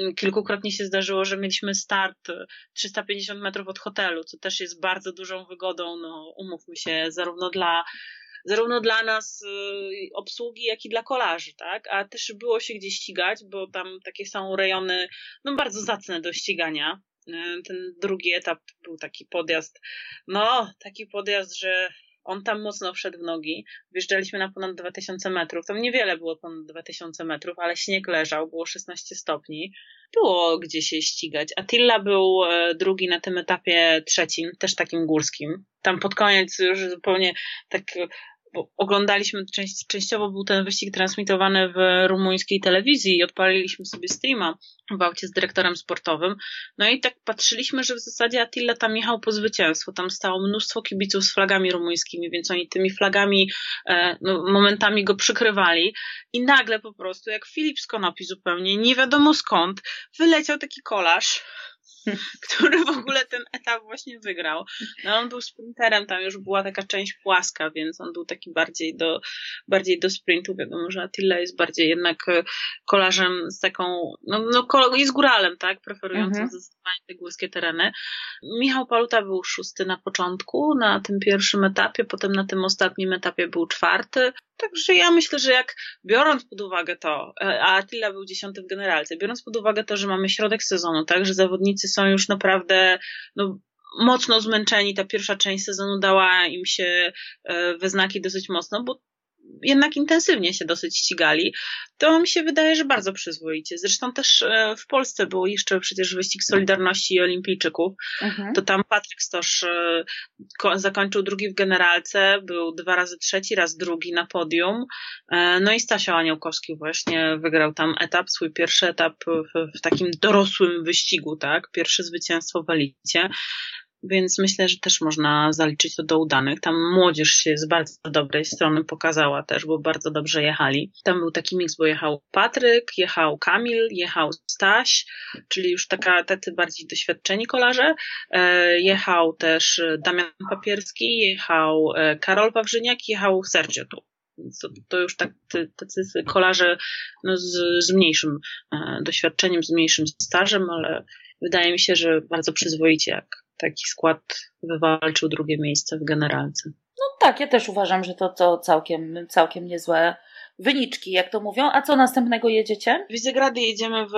mm, kilkukrotnie się zdarzyło, że mieliśmy start 350 metrów od hotelu, co też jest bardzo dużą wygodą, no umówmy się, zarówno dla zarówno dla nas y, obsługi, jak i dla kolarzy, tak? A też było się gdzie ścigać, bo tam takie są rejony, no bardzo zacne do ścigania. Y, ten drugi etap był taki podjazd, no, taki podjazd, że on tam mocno wszedł w nogi. Wjeżdżaliśmy na ponad 2000 metrów. Tam niewiele było ponad 2000 metrów, ale śnieg leżał, było 16 stopni. Było gdzie się ścigać. Attila był e, drugi na tym etapie trzecim, też takim górskim. Tam pod koniec już zupełnie tak oglądaliśmy, część, częściowo był ten wyścig transmitowany w rumuńskiej telewizji i odpaliliśmy sobie streama w aucie z dyrektorem sportowym. No i tak patrzyliśmy, że w zasadzie Attila tam jechał po zwycięstwo. Tam stało mnóstwo kibiców z flagami rumuńskimi, więc oni tymi flagami e, no, momentami go przykrywali. I nagle po prostu, jak Filip z Konopi zupełnie, nie wiadomo skąd, wyleciał taki kolarz który w ogóle ten etap właśnie wygrał. No on był sprinterem, tam już była taka część płaska, więc on był taki bardziej do, bardziej do sprintu. Wiadomo, że Attila jest bardziej jednak e, kolarzem z taką, no, no jest góralem, tak, preferującym mhm. zdecydowanie te górskie tereny. Michał Paluta był szósty na początku, na tym pierwszym etapie, potem na tym ostatnim etapie był czwarty. Także ja myślę, że jak biorąc pod uwagę to, e, a Attila był dziesiąty w generalce, biorąc pod uwagę to, że mamy środek sezonu, tak, że zawodnicy są już naprawdę no, mocno zmęczeni, ta pierwsza część sezonu dała im się e, we znaki dosyć mocno, bo jednak intensywnie się dosyć ścigali, to mi się wydaje, że bardzo przyzwoicie. Zresztą też e, w Polsce był jeszcze przecież wyścig Solidarności i Olimpijczyków. Mhm. To tam Patryk Stosz e, zakończył drugi w generalce, był dwa razy trzeci, raz drugi na podium. E, no i Stasio Aniołkowski właśnie wygrał tam etap, swój pierwszy etap w, w takim dorosłym wyścigu, tak? Pierwsze zwycięstwo w Elicie więc myślę, że też można zaliczyć to do udanych. Tam młodzież się z bardzo dobrej strony pokazała też, bo bardzo dobrze jechali. Tam był taki miks, bo jechał Patryk, jechał Kamil, jechał Staś, czyli już taka, tacy bardziej doświadczeni kolarze. E, jechał też Damian Papierski, jechał e, Karol Wawrzyniak, jechał Sergio tu. To, to, już tak, tacy kolarze no, z, z mniejszym e, doświadczeniem, z mniejszym stażem, ale wydaje mi się, że bardzo przyzwoicie jak, taki skład wywalczył drugie miejsce w generalce. No tak, ja też uważam, że to, to całkiem, całkiem niezłe wyniczki, jak to mówią. A co następnego jedziecie? W Wizegrady jedziemy w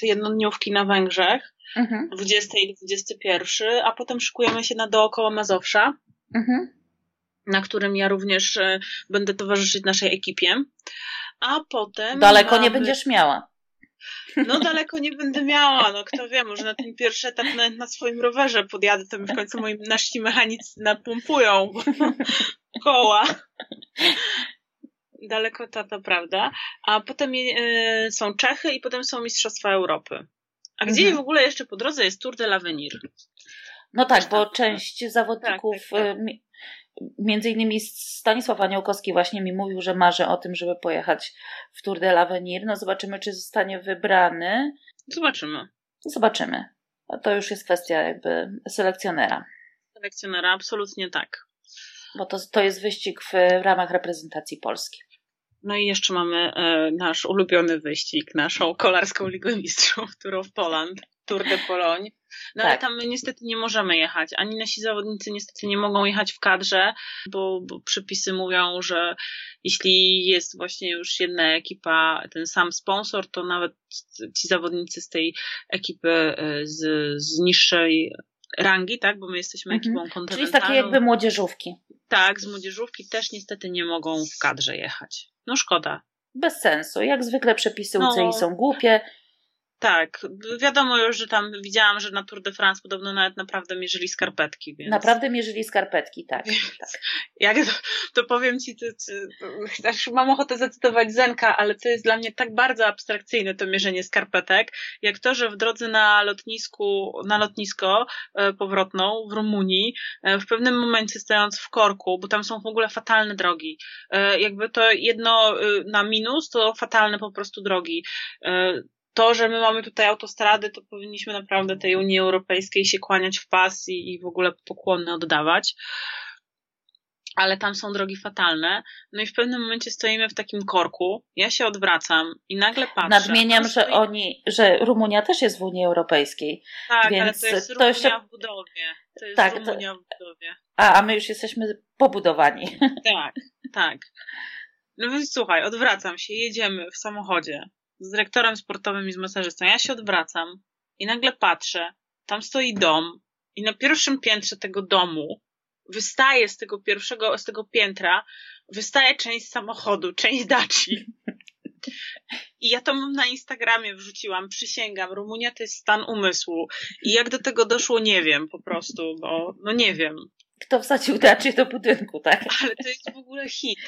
te jednodniówki na Węgrzech, mhm. 20 i 21, a potem szykujemy się na dookoła Mazowsza, mhm. na którym ja również e, będę towarzyszyć naszej ekipie. A potem. Daleko mamy... nie będziesz miała. No daleko nie będę miała, no kto wie, może na ten pierwszy etap na, na swoim rowerze podjadę, to mi w końcu moi nasi mechanicy napompują koła. Daleko to, to prawda. A potem e, są Czechy i potem są Mistrzostwa Europy. A gdzie mhm. w ogóle jeszcze po drodze jest Tour de l'Avenir? No tak, bo część zawodników, tak, tak, tak. Między innymi Stanisław Aniołkowski właśnie mi mówił, że marzy o tym, żeby pojechać w Tour de l'Avenir. No zobaczymy, czy zostanie wybrany. Zobaczymy. Zobaczymy. A to już jest kwestia jakby selekcjonera. Selekcjonera, absolutnie tak. Bo to, to jest wyścig w, w ramach reprezentacji Polski. No i jeszcze mamy e, nasz ulubiony wyścig, naszą kolarską Ligę Mistrzów, Tour of Poland, Tour de Pologne. No tak. ale tam my niestety nie możemy jechać. Ani nasi zawodnicy niestety nie mogą jechać w kadrze, bo, bo przepisy mówią, że jeśli jest właśnie już jedna ekipa, ten sam sponsor, to nawet ci zawodnicy z tej ekipy e, z, z niższej rangi, tak? Bo my jesteśmy mhm. ekipą kontynentalną. Czyli z takiej jakby młodzieżówki. Tak, z młodzieżówki też niestety nie mogą w kadrze jechać. No szkoda. Bez sensu. Jak zwykle przepisy UCI no, są głupie. Tak, wiadomo już, że tam widziałam, że na Tour de France podobno nawet naprawdę mierzyli skarpetki. Więc... Naprawdę mierzyli skarpetki, tak. tak. Jak to, to powiem ci, to, to, mam ochotę zacytować Zenka, ale to jest dla mnie tak bardzo abstrakcyjne to mierzenie skarpetek, jak to, że w drodze na lotnisku, na lotnisko e, powrotną w Rumunii, e, w pewnym momencie stojąc w korku, bo tam są w ogóle fatalne drogi, e, jakby to jedno na minus, to fatalne po prostu drogi to, że my mamy tutaj autostrady, to powinniśmy naprawdę tej Unii Europejskiej się kłaniać w pas i, i w ogóle pokłony oddawać. Ale tam są drogi fatalne. No i w pewnym momencie stoimy w takim korku. Ja się odwracam i nagle patrzę. Nadmieniam, że oni, że Rumunia też jest w Unii Europejskiej. Tak, więc ale to jest Rumunia to jeszcze... w budowie. To jest tak, Rumunia to... w budowie. A, a my już jesteśmy pobudowani. Tak, tak. No więc słuchaj, odwracam się, jedziemy w samochodzie z dyrektorem sportowym i z masażystą. Ja się odwracam i nagle patrzę, tam stoi dom i na pierwszym piętrze tego domu wystaje z tego pierwszego, z tego piętra, wystaje część samochodu, część daci. I ja to mam na Instagramie wrzuciłam, przysięgam, Rumunia to jest stan umysłu. I jak do tego doszło, nie wiem po prostu, bo no nie wiem. Kto wsadził dacie do budynku, tak? Ale to jest w ogóle hit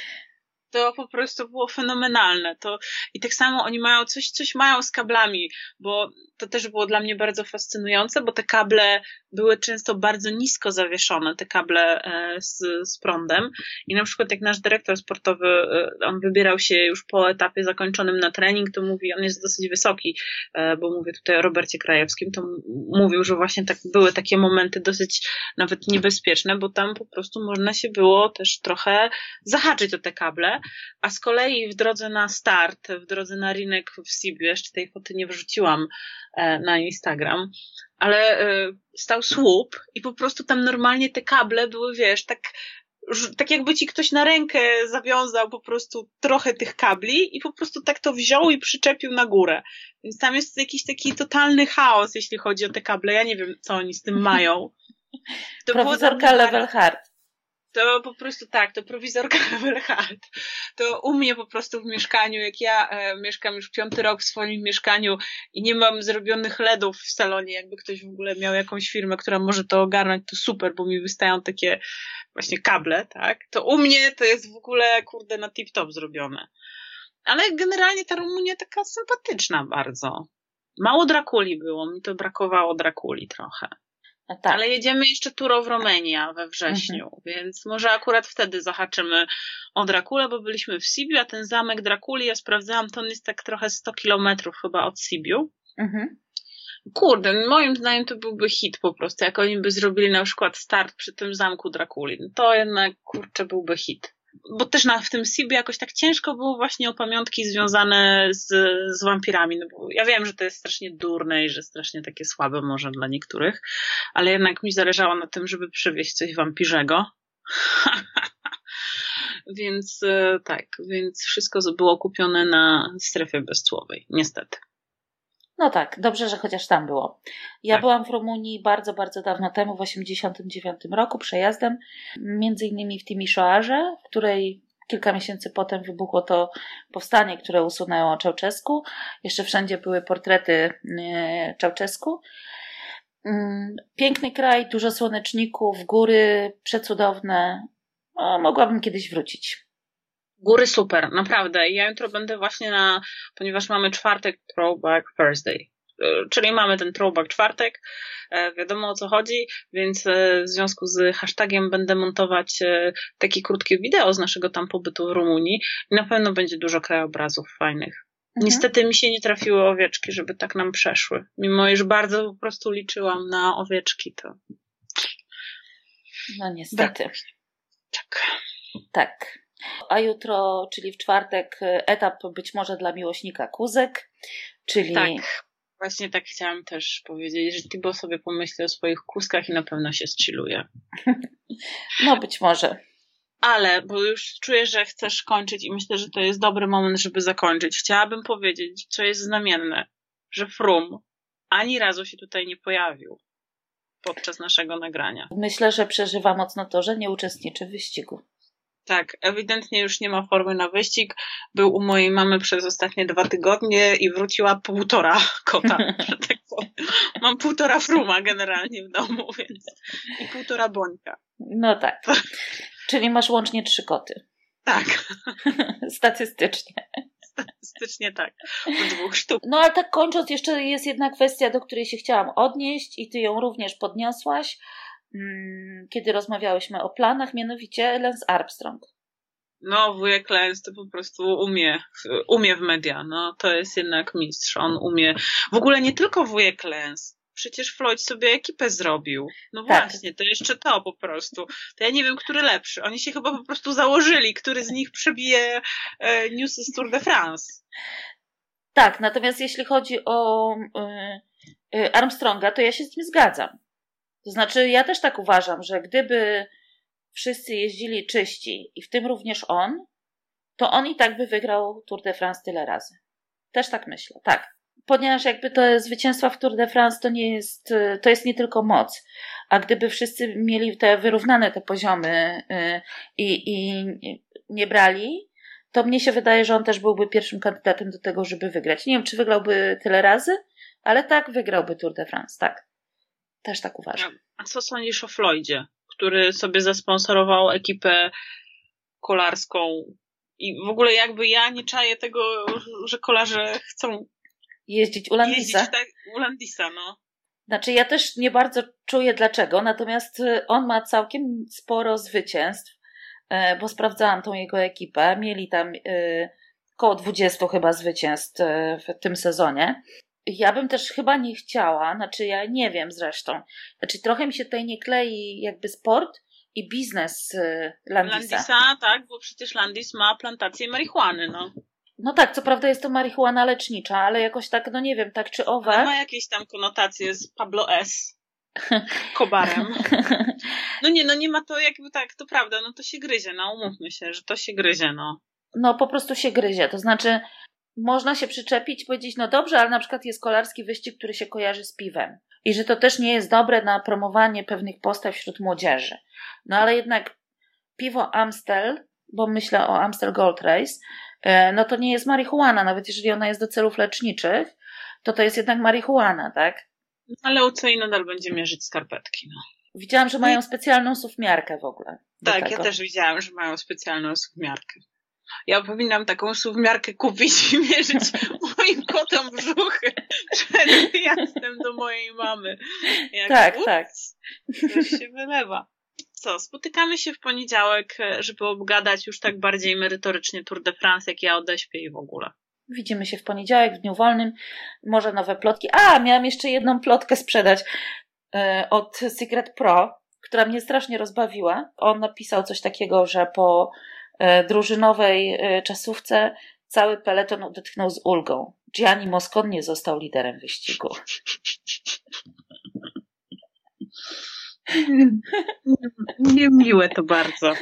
to po prostu było fenomenalne. To, I tak samo oni mają coś, coś mają z kablami, bo to też było dla mnie bardzo fascynujące, bo te kable były często bardzo nisko zawieszone, te kable e, z, z prądem. I na przykład jak nasz dyrektor sportowy, e, on wybierał się już po etapie zakończonym na trening, to mówi, on jest dosyć wysoki, e, bo mówię tutaj o Robercie Krajewskim, to mówił, że właśnie tak były takie momenty dosyć nawet niebezpieczne, bo tam po prostu można się było też trochę zahaczyć o te kable, a z kolei w drodze na start, w drodze na rynek w Sibiu, jeszcze tej foty nie wrzuciłam na Instagram, ale e, stał słup i po prostu tam normalnie te kable były, wiesz, tak tak jakby ci ktoś na rękę zawiązał po prostu trochę tych kabli i po prostu tak to wziął i przyczepił na górę. Więc tam jest jakiś taki totalny chaos, jeśli chodzi o te kable. Ja nie wiem, co oni z tym mają. To Profesorka Level Hard to po prostu tak, to prowizorka Everhard. To u mnie po prostu w mieszkaniu, jak ja e, mieszkam już piąty rok w swoim mieszkaniu i nie mam zrobionych LEDów w salonie, jakby ktoś w ogóle miał jakąś firmę, która może to ogarnąć, to super, bo mi wystają takie właśnie kable, tak? To u mnie to jest w ogóle, kurde, na tip-top zrobione. Ale generalnie ta Rumunia taka sympatyczna bardzo. Mało Drakuli było, mi to brakowało Drakuli trochę. Tak. Ale jedziemy jeszcze Turo w Romania we wrześniu, mhm. więc może akurat wtedy zahaczymy o Drakule, bo byliśmy w Sibiu, a ten zamek Drakuli, ja sprawdzałam, to on jest tak trochę 100 kilometrów chyba od Sibiu. Mhm. Kurde, moim zdaniem to byłby hit po prostu, jak oni by zrobili na przykład start przy tym zamku Drakuli. No to jednak, kurczę, byłby hit bo też na, w tym Sibie jakoś tak ciężko było właśnie o pamiątki związane z, z wampirami. No bo ja wiem, że to jest strasznie durne i że strasznie takie słabe może dla niektórych, ale jednak mi zależało na tym, żeby przywieźć coś wampirzego. więc e, tak, więc wszystko było kupione na strefie bezcłowej, niestety. No tak, dobrze, że chociaż tam było. Ja tak. byłam w Rumunii bardzo, bardzo dawno temu, w 89 roku, przejazdem, między innymi w Timișoarze, w której kilka miesięcy potem wybuchło to powstanie, które usunęło Czałczesku. Jeszcze wszędzie były portrety Czałczesku. Mm, piękny kraj, dużo słoneczników, góry przecudowne. O, mogłabym kiedyś wrócić. Góry super, naprawdę. Ja jutro będę właśnie na, ponieważ mamy czwartek Throwback Thursday, e, czyli mamy ten throwback czwartek, e, wiadomo o co chodzi, więc e, w związku z hashtagiem będę montować takie krótkie wideo z naszego tam pobytu w Rumunii i na pewno będzie dużo krajobrazów fajnych. Mhm. Niestety mi się nie trafiły owieczki, żeby tak nam przeszły. Mimo iż bardzo po prostu liczyłam na owieczki, to. No niestety. Tak. Tak. A jutro, czyli w czwartek, etap być może dla miłośnika kuzek, czyli. Tak. Właśnie tak chciałam też powiedzieć, że Tibo sobie pomyśli o swoich kózkach i na pewno się strzyluje. No być może ale, bo już czuję, że chcesz kończyć i myślę, że to jest dobry moment, żeby zakończyć. Chciałabym powiedzieć, co jest znamienne, że Frum ani razu się tutaj nie pojawił podczas naszego nagrania. Myślę, że przeżywa mocno to, że nie uczestniczy w wyścigu. Tak, ewidentnie już nie ma formy na wyścig. Był u mojej mamy przez ostatnie dwa tygodnie i wróciła półtora kota, tak. Mam półtora fruma generalnie w domu, więc i półtora bońka. No tak. Czyli masz łącznie trzy koty. Tak. Statystycznie. Statystycznie tak. Po dwóch sztuk. No ale tak kończąc, jeszcze jest jedna kwestia, do której się chciałam odnieść i ty ją również podniosłaś, kiedy rozmawiałyśmy o planach, mianowicie Lance Armstrong. No, wujek Lens to po prostu umie, umie w media, no to jest jednak mistrz, on umie. W ogóle nie tylko wujek Lens, przecież Floyd sobie ekipę zrobił. No tak. właśnie, to jeszcze to po prostu. To ja nie wiem, który lepszy. Oni się chyba po prostu założyli, który z nich przebije e, newsy z Tour de France. Tak, natomiast jeśli chodzi o y, y, Armstronga, to ja się z nim zgadzam. To znaczy, ja też tak uważam, że gdyby wszyscy jeździli czyści i w tym również on, to on i tak by wygrał Tour de France tyle razy. Też tak myślę, tak ponieważ jakby to zwycięstwa w Tour de France to nie jest, to jest nie tylko moc, a gdyby wszyscy mieli te wyrównane te poziomy y, i, i nie brali, to mnie się wydaje, że on też byłby pierwszym kandydatem do tego, żeby wygrać. Nie wiem, czy wygrałby tyle razy, ale tak, wygrałby Tour de France, tak. Też tak uważam. A co sądzisz o Floydzie, który sobie zasponsorował ekipę kolarską i w ogóle jakby ja nie czaję tego, że kolarze chcą jeździć u Landisa. Jeździć tak u Landisa, no. Znaczy, ja też nie bardzo czuję dlaczego, natomiast y, on ma całkiem sporo zwycięstw, y, bo sprawdzałam tą jego ekipę. Mieli tam y, około 20 chyba zwycięstw w tym sezonie. Ja bym też chyba nie chciała, znaczy ja nie wiem zresztą. Znaczy trochę mi się tutaj nie klei jakby sport i biznes Landisa. Landisa, tak, bo przecież Landis ma plantację marihuany, no. No tak, co prawda jest to marihuana lecznicza, ale jakoś tak, no nie wiem, tak czy owak. Ma jakieś tam konotacje z Pablo S. Kobarem. No nie, no nie ma to jakby tak, to prawda, no to się gryzie, no umówmy się, że to się gryzie, no. No po prostu się gryzie, to znaczy można się przyczepić i powiedzieć, no dobrze, ale na przykład jest kolarski wyścig, który się kojarzy z piwem. I że to też nie jest dobre na promowanie pewnych postaw wśród młodzieży. No ale jednak piwo Amstel, bo myślę o Amstel Gold Race, E, no to nie jest marihuana, nawet jeżeli ona jest do celów leczniczych, to to jest jednak marihuana, tak? Ale UCI nadal będzie mierzyć skarpetki, no. Widziałam, że mają specjalną suwmiarkę w ogóle. Tak, ja też widziałam, że mają specjalną suwmiarkę. Ja powinnam taką suwmiarkę kupić i mierzyć moim kotom brzuchy przed wyjazdem do mojej mamy. Jak tak, ups, tak. Coś się wylewa co, spotykamy się w poniedziałek, żeby obgadać już tak bardziej merytorycznie Tour de France, jak ja odeśpię i w ogóle. Widzimy się w poniedziałek, w dniu wolnym. Może nowe plotki. A, miałam jeszcze jedną plotkę sprzedać e, od Secret Pro, która mnie strasznie rozbawiła. On napisał coś takiego, że po drużynowej czasówce cały peleton odetchnął z ulgą. Gianni Moscon nie został liderem wyścigu. Niemiłe to bardzo.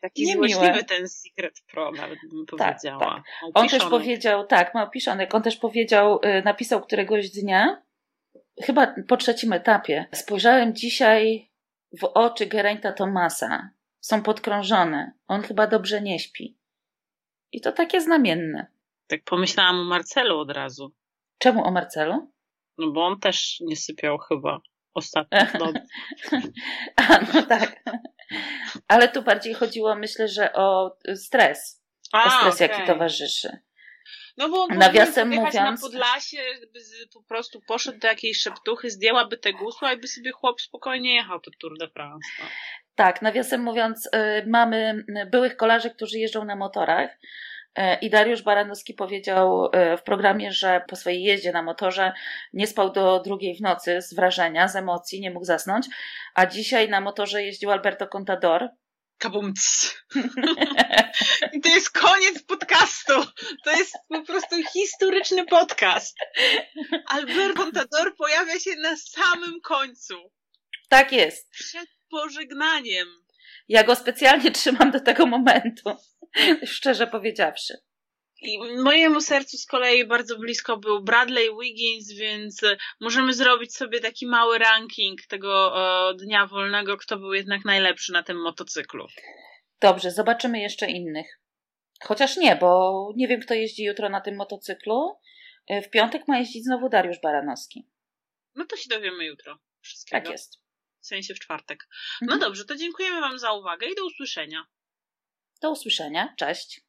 Taki Niemiłe. złośliwy ten Secret Pro, nawet bym tak, powiedziała. Tak. On też powiedział, tak, ma opiszonek, on też powiedział, y, napisał któregoś dnia, chyba po trzecim etapie, spojrzałem dzisiaj w oczy Geraint'a Tomasa. Są podkrążone. On chyba dobrze nie śpi. I to takie znamienne. Tak pomyślałam o Marcelu od razu. Czemu o Marcelu? No bo on też nie sypiał chyba ostatnio. A, no tak. Ale tu bardziej chodziło, myślę, że o stres. A, o stres, okay. jaki towarzyszy. No bo on Nawiasem mówiąc na Podlasie, by po prostu poszedł do jakiejś szeptuchy, zdjęłaby te gusła i by sobie chłop spokojnie jechał to Tour de France. No. Tak, nawiasem mówiąc, y, mamy byłych kolarzy, którzy jeżdżą na motorach. Y, I Dariusz Baranowski powiedział y, w programie, że po swojej jeździe na motorze nie spał do drugiej w nocy z wrażenia, z emocji, nie mógł zasnąć. A dzisiaj na motorze jeździł Alberto Contador, kabumc. I to jest koniec podcastu. To jest po prostu historyczny podcast. Albert Contador pojawia się na samym końcu. Tak jest. Przed pożegnaniem. Ja go specjalnie trzymam do tego momentu. Szczerze powiedziawszy. I mojemu sercu z kolei bardzo blisko był Bradley Wiggins, więc możemy zrobić sobie taki mały ranking tego o, dnia wolnego, kto był jednak najlepszy na tym motocyklu. Dobrze, zobaczymy jeszcze innych. Chociaż nie, bo nie wiem, kto jeździ jutro na tym motocyklu. W piątek ma jeździć znowu Dariusz Baranowski. No to się dowiemy jutro. Wszystkiego. Tak jest. W sensie w czwartek. No mhm. dobrze, to dziękujemy Wam za uwagę i do usłyszenia. Do usłyszenia. Cześć.